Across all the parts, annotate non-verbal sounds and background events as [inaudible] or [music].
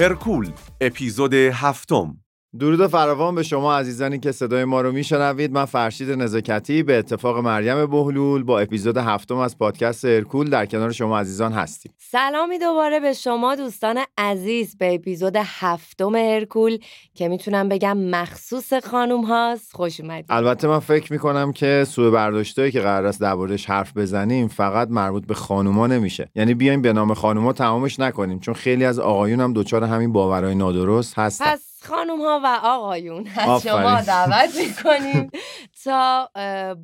هرکول اپیزود هفتم. درود فراوان به شما عزیزانی که صدای ما رو میشنوید. من فرشید نزاکتی به اتفاق مریم بهلول با اپیزود هفتم از پادکست هرکول در کنار شما عزیزان هستیم. سلامی دوباره به شما دوستان عزیز به اپیزود هفتم هرکول که می‌تونم بگم مخصوص خانوم هاست. خوش اومدید. البته من فکر می‌کنم که سوء برداشتایی که قرار است دربارش حرف بزنیم فقط مربوط به خانوما نمیشه. یعنی بیایم به نام خانوما تمامش نکنیم چون خیلی از آقایون هم دچار همین باورهای نادرست هستن. پس خانوم ها و آقایون. [laughs] از. شما دعوت می‌کنیم. [laughs] تا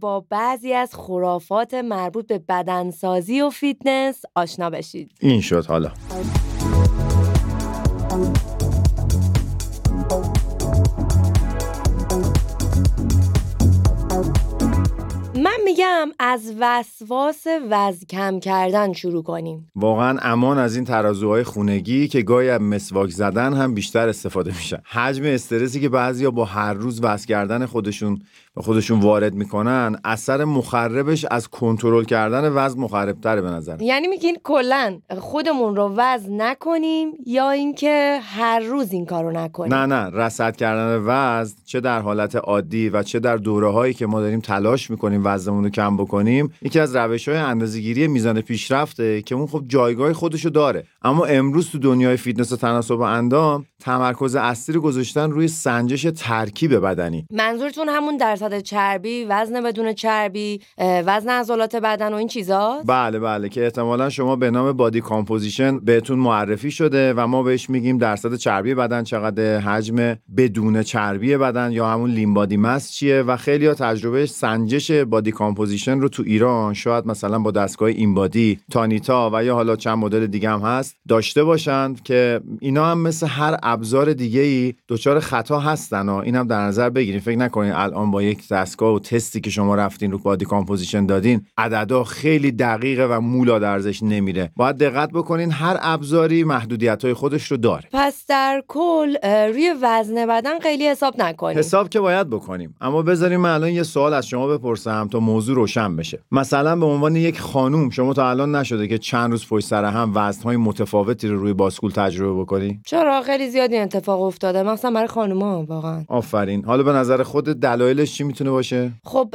با بعضی از خرافات مربوط به بدنسازی و فیتنس آشنا بشید. این شد حالا. میگم از وسواس وزن کم کردن شروع کنیم. واقعا امان از این ترازوهای خونگی که گاهی از مسواک زدن هم بیشتر استفاده میشن. حجم استرسی که بعضیا با هر روز وزن کردن خودشون به خودشون وارد می‌کنن اثر مخربش از کنترل کردن وزن مخربتره به نظر یعنی میگین کلا خودمون رو وزن نکنیم یا اینکه هر روز این کارو نکنیم؟ نه نه رصد کردن وزن چه در حالت عادی و چه در دوره هایی که ما داریم تلاش می‌کنیم وزنمون رو کم بکنیم یکی از روش های اندازه‌گیری میزان پیشرفته که اون خب جایگاه خودشو داره. اما امروز تو دنیای فیتنس و تناسب اندام تمرکز اصلی رو گذاشتن روی سنجش ترکیب بدنی. منظورتون همون درصد چربی وزن بدون چربی وزن عضلات بدن و این چیزا بله بله که احتمالا شما به نام body composition بهتون معرفی شده و ما بهش میگیم درصد چربی بدن چقدر حجم بدون چربی بدن یا همون lean body mass چیه و خیلی ها تجربه سنجش body composition رو تو ایران شاید مثلا با دستگاه InBody، Tanita و یا حالا چند مدل دیگه هم هست داشته باشند که اینا هم مثل هر ابزار دیگه ای دچار خطا هستن و این هم در نظر بگیریم فکر نکنین الان با یک دستگاه و تستی که شما رفتین رو body composition دادین عددا خیلی دقیقه و مو لا درزش نمیره. باید دقت بکنین هر ابزاری محدودیت های خودش رو داره. پس در کل روی وزن بدن خیلی حساب نکنیم حساب که باید بکنیم. اما بذاریم من الان یه سوال از شما بپرسم تا موضوع روشن بشه. مثلا به عنوان یک خانوم شما تا الان نشده که چند روز پشت سر هم وزنهای متفاوتی رو روی باسکول تجربه بکنی؟ چرا؟ خیلی زیاد این اتفاق افتاده مثلا برای خانوما واقعا. آفرین. حالا به نظر خود دلایلش چی می‌تونه باشه؟ خب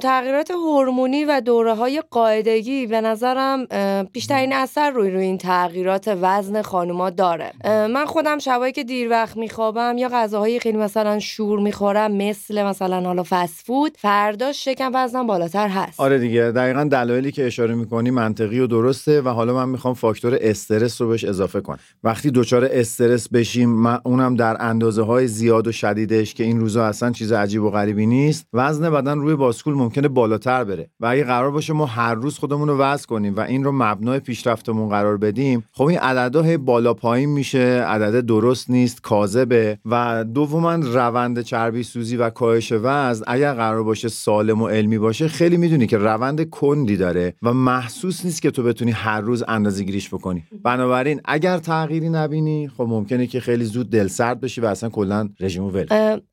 تغییرات هورمونی و دوره های قاعدگی به نظرم بیشترین اثر روی روی این تغییرات وزن خانوما داره. من خودم شبایی که دیر وقت میخوابم یا غذاهای خیلی مثلا شور می‌خورم مثل مثلا حالا فست فود فرداش شکم وزنم بالاتر هست. آره دیگه دقیقا دلایلی که اشاره می‌کنی منطقی و درسته و حالا من می‌خوام فاکتور استرس رو بهش اضافه کنم. وقتی دچار استرس بشیم اونم در اندازه های زیاد و شدیدش که این روزا اصلا چیز عجیب و غریبی نیست. وزن بدن روی باسکول ممکنه بالاتر بره. و اگه قرار باشه ما هر روز خودمون رو وزن کنیم و این رو مبنای پیشرفتمون قرار بدیم خب این عددا بالا پایین میشه عدد درست نیست کاذبه. و دوما روند چربی سوزی و کاهش وزن اگر قرار باشه سالم و علمی باشه خیلی می‌دونی که روند کندی داره و محسوس نیست که تو بتونی هر روز اندازه گیریش بکنی. بنابراین اگر تغییری نبینی خب ممکنه که خیلی زود دلسرد بشی و اصلا کلا رژیمو ول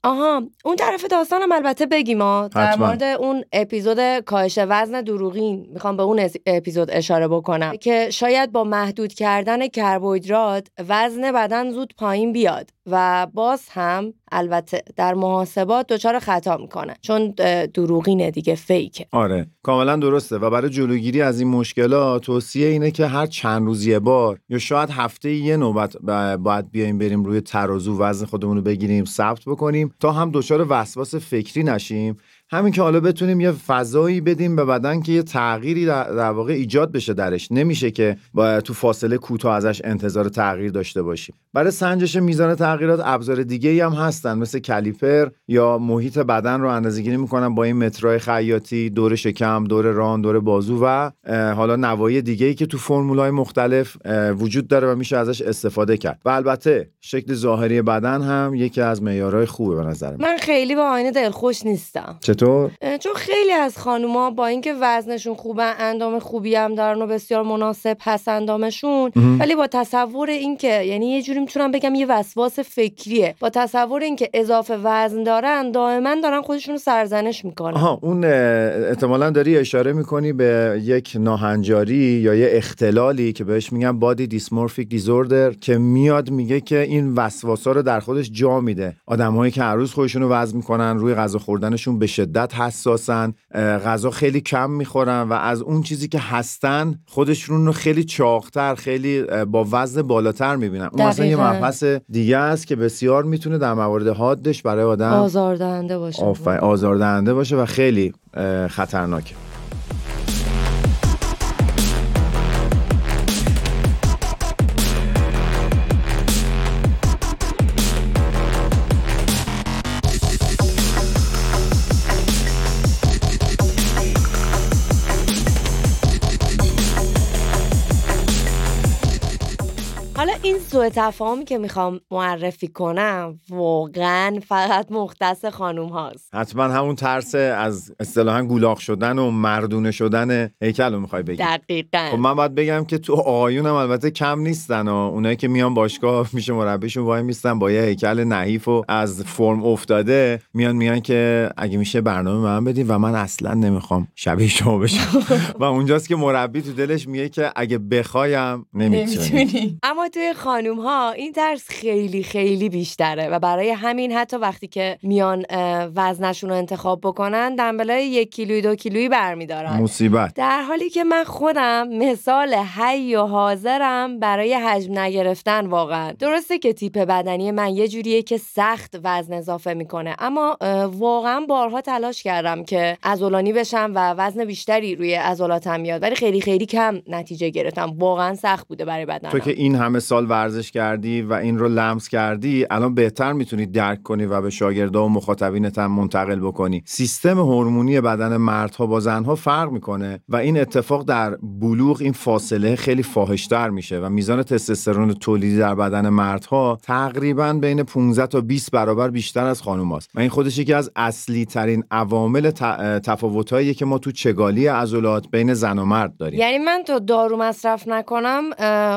آها اون طرف داستانم البته بگیم ها در حتما. مورد اون اپیزود کاهش وزن دروغین می‌خوام به اون اپیزود اشاره بکنم که شاید با محدود کردن کربوهیدرات وزن بدن زود پایین بیاد و باز هم البته در محاسبات دچار خطا می‌کنه. چون دروغینه دیگه فیکه. آره. کاملا درسته. و برای جلوگیری از این مشکلات توصیه اینه که هر چند روز یه بار یا شاید هفته یه نوبت باید بیایم بریم روی ترازو وزن خودمون رو بگیریم ثبت بکنیم تا هم دچار وسواس فکری نشیم. همین که حالا بتونیم یه فضایی بدیم به بدن که یه تغییری در, در واقع ایجاد بشه درش. نمیشه که با تو فاصله کوتاه ازش انتظار تغییر داشته باشیم برای سنجش میزان تغییرات ابزار دیگه ای هم هستن مثل کلیپر یا محیط بدن رو اندازه‌گیری می‌کنن با این مترای خیاطی دور شکم دور ران دور بازو و حالا نوایی دیگه ای که تو فرمولای مختلف وجود داره و میشه ازش استفاده کرد. و البته شکل ظاهری بدن هم یکی از معیارهای خوبه به نظر من. من خیلی با آینه دلخوش نیستم. چطور؟ چطور چون خیلی از خانوما با اینکه وزنشون خوبه اندام خوبی هم دارن و بسیار مناسب هست اندامشون. ولی با تصور اینکه یعنی یه جوری می‌تونم بگم یه وسواس فکریه با تصور اینکه اضافه وزن دارن دائما دارن خودشون رو سرزنش می‌کنن. آها اون احتمالا داری اشاره می‌کنی به یک ناهنجاری یا یه اختلالی که بهش میگن بادی دیسمورفیک دیزوردر که میاد میگه که این وسواسا رو در خودش جا میده. آدمایی که هر روز خودشون رو وزن می‌کنن روی غذا خوردنشون به شدت حساسن غذا خیلی کم می‌خورن و از اون چیزی که هستن خودشون رو خیلی چاقتر خیلی با وزن بالاتر می‌بینن. اون مثلا یه. مبحث دیگه است که بسیار می‌تونه در موارد حادش برای آدم آزاردهنده باشه. آفرین آزاردهنده باشه و خیلی خطرناکه. این سوء تفاهمی که می‌خوام معرفی کنم واقعا فقط مختص خانوم هاست. حتما همون ترس از اصطلاحا گولاخ شدن و مردونه شدن هیکل رو می‌خوای بگی. دقیقا. خب من باید بگم که تو آقایون هم البته کم نیستن و اونایی که میان باشگاه [laughs] میشه مربیشون وای میستن با یه هیکل نحیف و از فرم افتاده میان میان که اگه میشه برنامه من بدین و من اصلا نمی‌خوام شبیه شما بشم. [laughs] و اونجاست که مربی تو دلش میگه که اگه بخوایم نمی‌تونی. اما توی خانوم ها این ترس خیلی خیلی بیشتره و برای همین حتی وقتی که میان وزنشون رو انتخاب بکنن دنبلای یک کیلویی دو کیلویی برمیدارن. مصیبت. در حالی که من خودم مثال حی و حاضرم برای حجم نگرفتن واقعا. درسته که تیپ بدنی من یه جوریه که سخت وزن اضافه می‌کنه اما واقعا بارها تلاش کردم که عضلانی بشم و وزن بیشتری روی عضلاتم بیاد ولی خیلی خیلی کم نتیجه گرفتم. واقعا سخت بوده برای بدنم. تو که این همه سال ورزش کردی و این رو لمس کردی الان بهتر می‌تونی درک کنی و به شاگردا و مخاطبینت هم منتقل بکنی. سیستم هورمونی بدن مردها با زنها فرق می‌کنه و این اتفاق در بلوغ این فاصله خیلی فاحشتر میشه و میزان تستوسترون تولیدی در بدن مردها تقریبا بین 15 تا 20 برابر بیشتر از خانوماست و این خودش یکی از اصلی ترین عوامل تفاوتایی که ما تو چگالی عضلات بین زن و مرد داریم. یعنی من تا دارو مصرف نکنم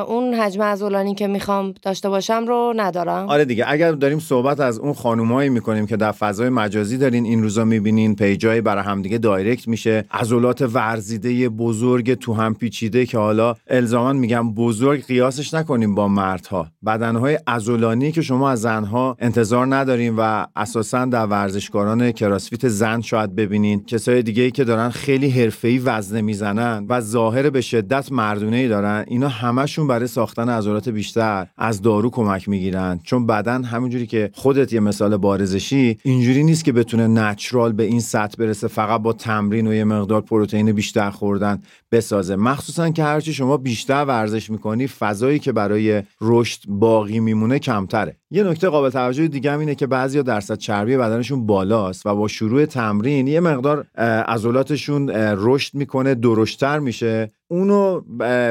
اون حجم عضلانی که می‌خوام داشته باشم رو ندارم. آره دیگه اگر داریم صحبت از اون خانومایی می‌کنیم که در فضای مجازی دارین این روزا می‌بینین پیجای برای همدیگه دایرکت میشه. عضلات ورزیده بزرگ تو هم پیچیده که حالا الزاما میگم بزرگ قیاسش نکنیم با مردها. بدنهای عضلانی که شما از زنها انتظار نداریم و اساسا در ورزشکاران کراسفیت زن شاید ببینین. کسای دیگه ای که دارن خیلی حرفه‌ای وزنه می‌زنن و ظاهر به شدت مردونه ای دارن اینا همشون برای ساختن عضلات بیشتر از دارو کمک می‌گیرن. چون بدن همونجوری که خودت یه مثال بارزشی اینجوری نیست که بتونه نچرال به این سطح برسه فقط با تمرین و یه مقدار پروتئین بیشتر خوردن بسازه. مخصوصا که هرچی شما بیشتر ورزش می‌کنی فضایی که برای رشد باقی میمونه کمتره. یه نکته قابل توجه دیگه هم اینه که بعضیا درصد چربی بدنشون بالاست و با شروع تمرین یه مقدار عضلاتشون رشد می‌کنه درشتر میشه. اونو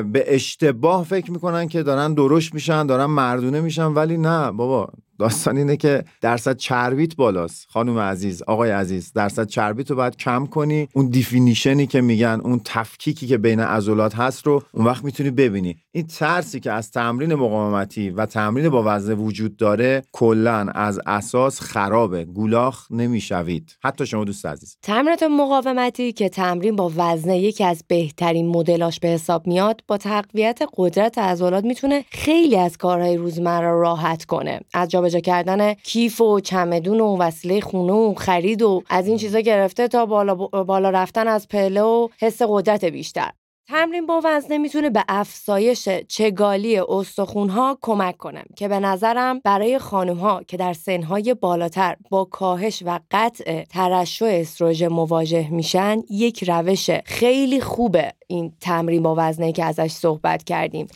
به اشتباه فکر می‌کنن که دارن درشت میشن دارن مردونه میشن ولی نه بابا. داستان اینه که درصد چربیت بالاست. خانم عزیز آقای عزیز درصد چربیت رو باید کم کنی. اون دیفینیشنی که میگن اون تفکیکی که بین عضلات هست رو اون وقت می‌تونی ببینی. این ترسی که از تمرین مقاومتی و تمرین با وزن وجود داره کلا از اساس خرابه. گولاخ نمی‌شوید. حتی شما دوست عزیز. تمرینات مقاومتی که تمرین با وزنه یکی از بهترین مدلاش به حساب میاد با تقویت قدرت عضلات می‌تونه خیلی از کارهای روزمره رو راحت کنه. از جابجا کردن کیف و چمدون و وسیله خونه و خرید و از این چیزا گرفته تا بالا, بالا رفتن از پله و حس قدرت بیشتر. تمرین با وزنه می‌تونه به افزایش چگالی استخونها کمک کنه که به نظرم برای خانمها که در سنهای بالاتر با کاهش و قطع ترشح استروژن مواجه میشن یک روش خیلی خوبه این تمرین با وزنه که ازش صحبت کردیم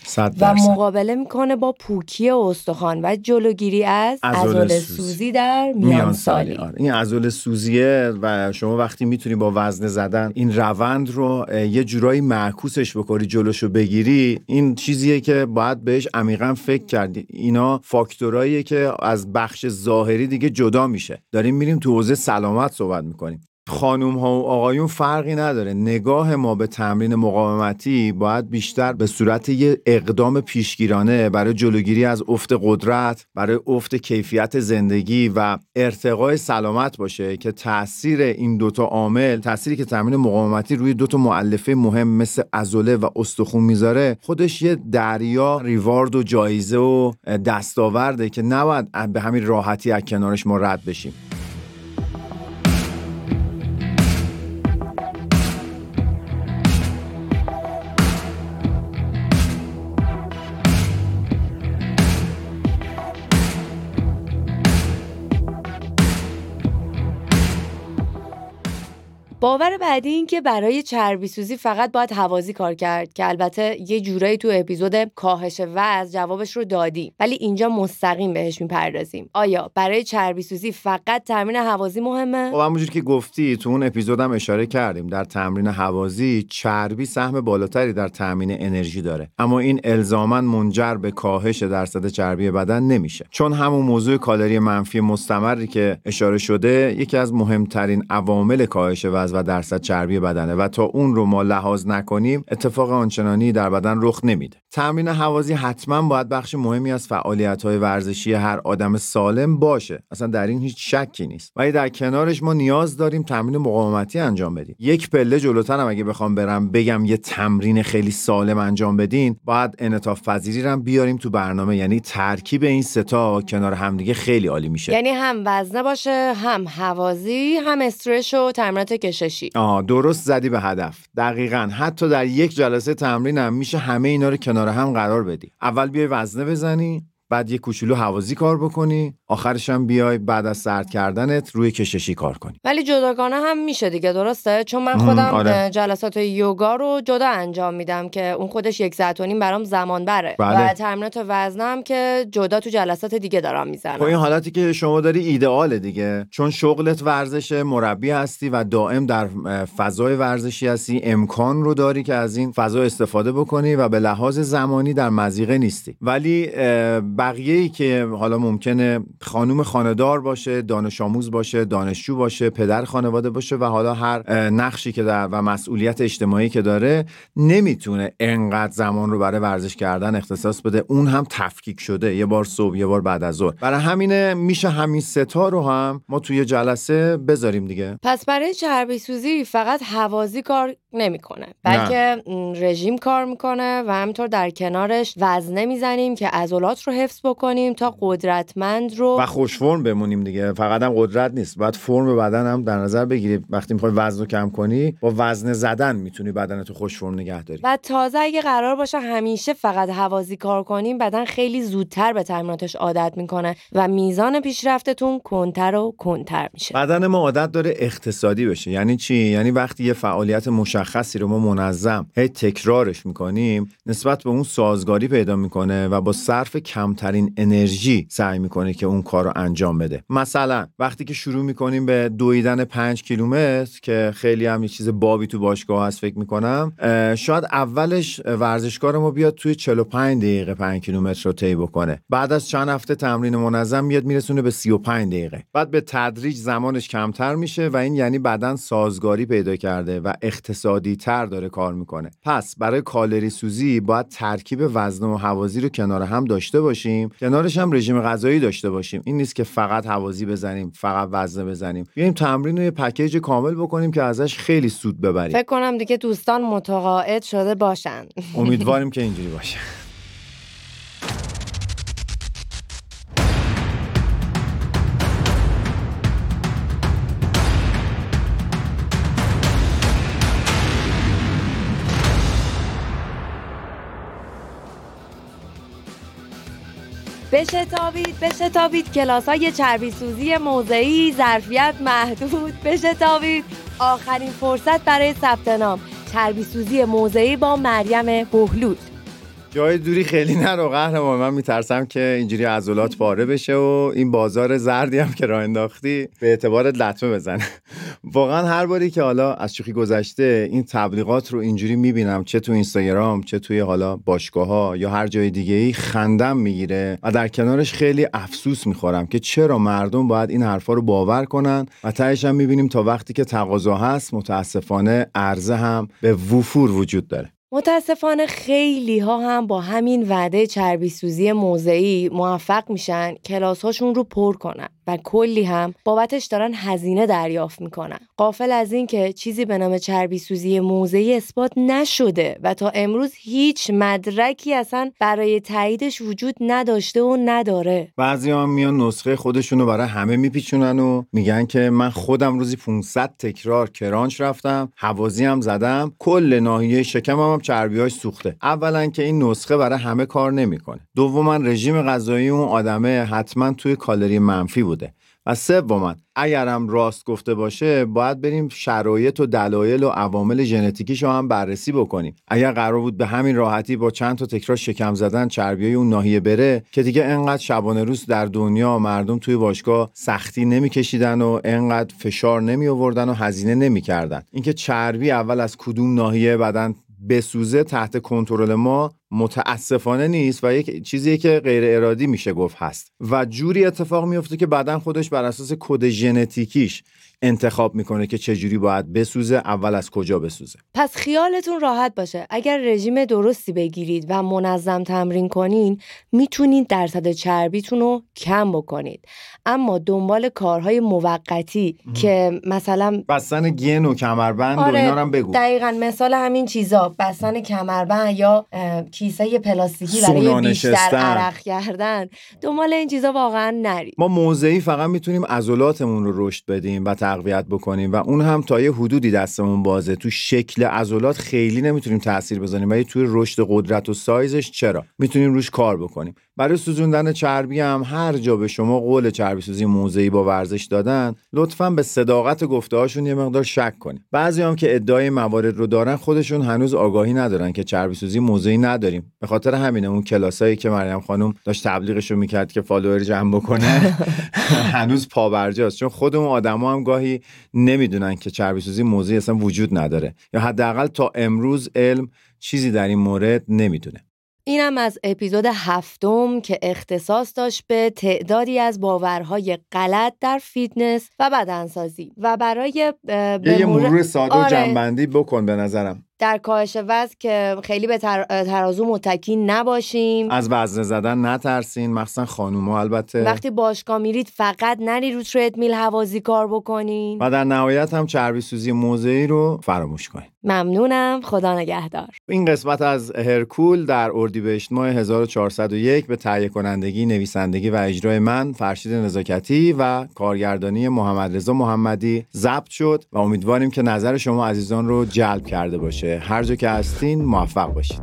و مقابله می‌کنه با پوکی استخوان و جلوگیری از عضله سوزی. در میان سالی آره. این عضله سوزیه و شما وقتی می‌تونی با وزنه زدن این روند رو یه جورایی معکوسش بکنی جلوشو بگیری این چیزیه که باید بهش عمیقا فکر کردی. اینا فاکتوراییه که از بخش ظاهری دیگه جدا میشه. داریم میریم تو حوزه سلامت صحبت می‌کنیم. خانوم ها و آقایون فرقی نداره. نگاه ما به تمرین مقاومتی باید بیشتر به صورت یه اقدام پیشگیرانه برای جلوگیری از افت قدرت برای افت کیفیت زندگی و ارتقای سلامت باشه که تاثیر این دوتا عامل تأثیری که تمرین مقاومتی روی دوتا معلفه مهم مثل عضله و استخون می‌ذاره خودش یه دریا ریوارد و جایزه و دستاورده که نباید به همین راحتی از کنارش ما رد بشیم. باور بعدی این که برای چربی سوزی فقط باید هوازی کار کرد که البته یه جورایی تو اپیزود کاهش وزن جوابش رو دادیم ولی اینجا مستقیم بهش می‌پردازیم. آیا برای چربی سوزی فقط تمرین هوازی مهمه؟ خب همونجوری که گفتی تو اون اپیزودم اشاره کردیم. در تمرین هوازی چربی سهم بالاتری در تامین انرژی داره. اما این الزاما منجر به کاهش درصد چربی بدن نمیشه. چون همون موضوع کالری منفی مستمری که اشاره شده یکی از مهمترین عوامل کاهش وزن و درصد چربی بدنه و تا اون رو ما لحاظ نکنیم اتفاق آنچنانی در بدن رخ نمیده. تمرین هوازی حتما باید بخش مهمی از فعالیت های ورزشی هر آدم سالم باشه. اصلا در این هیچ شکی نیست. ولی در کنارش ما نیاز داریم تمرین مقاومتی انجام بدیم. یک پله جلوترم اگه بخوام برم بگم یه تمرین خیلی سالم انجام بدین باید انعطاف پذیری رو بیاریم تو برنامه. یعنی ترکیب این ستا کنار همدیگه خیلی عالی میشه. یعنی هم وزنه باشه هم هوازی هم استرش و تمرینات کششی آه درست زدی به هدف. دقیقا. حتی در یک جلسه تمرین هم میشه همه اینا رو کنار هم قرار بدی. اول بیای وزنه بزنی بعد یه کوچولو هوازی کار بکنی آخرش هم بیای بعد از سرد کردنت روی کششی کار کنی. ولی جداگانه هم میشه دیگه درسته؟ چون من خودم آره. جلسات یوگا رو جدا انجام میدم که اون خودش یک ساعت و نیم برام زمان بره. بله. و تمرینات وزنم که جدا تو جلسات دیگه دارم خب این می‌زنم حالتی که شما داری ایدئاله دیگه. چون شغلت ورزش مربی هستی و دائم در فضای ورزشی هستی امکان رو داری که از این فضا استفاده بکنی و به لحاظ زمانی در مزیقه نیستی. ولی بقیه ای که حالا ممکنه خانوم خاندار باشه دانش آموز باشه دانشجو باشه پدر خانواده باشه و حالا هر نقشی که در و مسئولیت اجتماعی که داره نمی‌تونه انقدر زمان رو برای ورزش کردن اختصاص بده. اون هم تفکیک شده. یه بار صبح یه بار بعد از ظهر. برای همینه میشه همین ستا رو هم ما توی جلسه بذاریم دیگه. پس برای چربی سوزی فقط هوازی کار نمی‌کنه. بلکه م، رژیم کار می‌کنه و همینطور در کنارش وزنه می‌زنیم که عضلات رو حفظ بکنیم تا قدرتمند رو و خوش فرم بمونیم دیگه. فقط هم قدرت نیست. باید فرم بدن هم در نظر بگیری. وقتی می‌خوای وزن رو کم کنی با وزن زدن می‌تونی بدن تو خوش فرم نگه داری. و تازه اگه قرار باشه همیشه فقط هوازی کار کنیم بدن خیلی زودتر به تمریناتش عادت می‌کنه و میزان پیشرفتتون کنتر و کنتر میشه. بدن ما عادت داره اقتصادی بشه. یعنی چی؟ یعنی وقتی یه فعالیت مشخصی رو ما منظم هی تکرارش می‌کنیم نسبت به اون سازگاری پیدا می‌کنه و با صرف کمترین انرژی سعی می‌کنه که اون کار رو انجام بده. مثلا وقتی که شروع می‌کنیم به دویدن پنج کیلومتر که خیلی هم یه چیز بابی تو باشگاه هست فکر می‌کنم شاید اولش ورزشکار ما بیاد توی 45 دقیقه 5 کیلومتر رو طی بکنه. بعد از چند هفته تمرین منظم میاد میرسونه به 35 دقیقه. بعد به تدریج زمانش کمتر میشه و این یعنی بدن سازگاری پیدا کرده و اقتصادی تر داره کار می‌کنه. پس برای کالری سوزی باید ترکیب وزن و هوازی رو کنار هم داشته باشیم کنارش هم رژیم غذایی داشته باشیم. این نیست که فقط هوازی بزنیم فقط وزنه بزنیم. بیایم تمرین رو یه پکیج کامل بکنیم که ازش خیلی سود ببریم. فکر کنم دیگه دوستان متقاعد شده باشن. امیدواریم [laughs] که اینجوری باشه. بشتابید بشتابید کلاس های چربی سوزی موضعی ظرفیت محدود. بشتابید آخرین فرصت برای ثبت نام. چربی سوزی موضعی با مریم بهلول. جای دوری خیلی نرو قهرمان. من میترسم که اینجوری عضلات پاره بشه و این بازار زردی هم که راه انداختی به اعتبارت لطمه بزنه. واقعا هر باری که حالا از شوخی گذشته این تبلیغات رو اینجوری می‌بینم چه تو اینستاگرام چه توی حالا باشگاه ها یا هر جای دیگه ای خندم می‌گیره و در کنارش خیلی افسوس می‌خورم که چرا مردم باید این حرفا رو باور کنن و تهش هم می‌بینیم تا وقتی که تقاضا هست متاسفانه عرضه هم به وفور وجود داره. متاسفانه خیلی ها هم با همین وعده چربی سوزی موضعی موفق میشن کلاس هاشون رو پر کنن و کلی هم بابتش دارن هزینه دریافت می‌کنن. قافل از این که چیزی به نام چربی سوزی موضعی اثبات نشده و تا امروز هیچ مدرکی اصلا برای تاییدش وجود نداشته و نداره. بعضی هم میان نسخه خودشون رو برای همه میپیچونن و میگن که من خودم روزی 500 تکرار کرانچ رفتم حوازی هم زدم کل ناحیه شکمم چربیاش سوخته. اولا که این نسخه برای همه کار نمی‌کنه. دوما رژیم غذایی اون آدمه حتما توی کالری منفی بوده. و سوما اگرم راست گفته باشه باید بریم شرایط و دلایل و عوامل ژنتیکیش رو هم بررسی بکنیم. اگر قرار بود به همین راحتی با چند تا تکرار شکم زدن چربیای اون ناحیه بره که دیگه انقدر شبانه روز در دنیا مردم توی باشگاه سختی نمیکشیدن و انقدر فشار نمی آوردن و هزینه نمی‌کردن. اینکه چربی اول از کدوم ناحیه بدن بسوزه تحت کنترل ما متاسفانه نیست و یک چیزی که غیر ارادی میشه گفت هست. و جوری اتفاق میفته که بعدا خودش بر اساس کد ژنتیکیش انتخاب می‌کنه که چجوری باید بسوزه اول از کجا بسوزه. پس خیالتون راحت باشه. اگر رژیم درستی بگیرید و منظم تمرین کنین می‌تونید درصد چربیتون رو کم بکنید. اما دنبال کارهای موقتی که مثلا بستن گن و کمربند آره و اینا هم بگو. دقیقا مثال همین چیزا بستن کمربند یا کیسه پلاستیکی برای بیشتر عرق کردن. دنبال این چیزا واقعا نرید. ما موضعی فقط می‌تونیم عضلاتمون رو رشد بدیم و تقویت بکنیم و اون هم تا یه حدودی دستمون بازه. تو شکل عضلات خیلی نمی‌تونیم تاثیر بزنیم ولی توی رشد قدرت و سایزش چرا؟ می‌تونیم روش کار بکنیم. برای سوزوندن چربی هم هر جا به شما قول چربی سوزی موضعی با ورزش دادن لطفا به صداقت گفته هاشون یه مقدار شک کنیم. بعضی هم که ادعای موارد رو دارن خودشون هنوز آگاهی ندارن که چربی سوزی موضعی نداریم. به خاطر همینه اون کلاسایی که مریم خانم داشت تبلیغش رو می‌کرد که فالوور جمع بکنه [laughs] هنوز پابرجاست چون خود اون آدما هم گاهی نمی‌دونن که چربی سوزی موضعی اصلا وجود نداره یا حداقل تا امروز علم چیزی در این مورد نمی‌دونه اینم از اپیزود هفتم که اختصاص داشت به تعدادی از باورهای غلط در فیتنس و بدنسازی و برای یه مرور ساده آره. و جمع‌بندی بکن به نظرم در کاهش وزن که خیلی به ترازو متکی نباشیم. از وزن زدن نترسین مخصوصا خانوما البته. وقتی باشگاه میرید فقط نری رو میل هوازی کار بکنین. و در نهایت هم چربی سوزی موضعی رو فراموش کنین. ممنونم. خدا نگهدار. این قسمت از هرکول در اردیبهشت ماه 1401 به تهیه کنندگی نویسندگی و اجرای من فرشید نزاکتی و کارگردانی محمد رضا محمدی ضبط شد و امیدواریم که نظر شما عزیزان رو جلب کرده باشه. هر جا که هستین موفق باشید.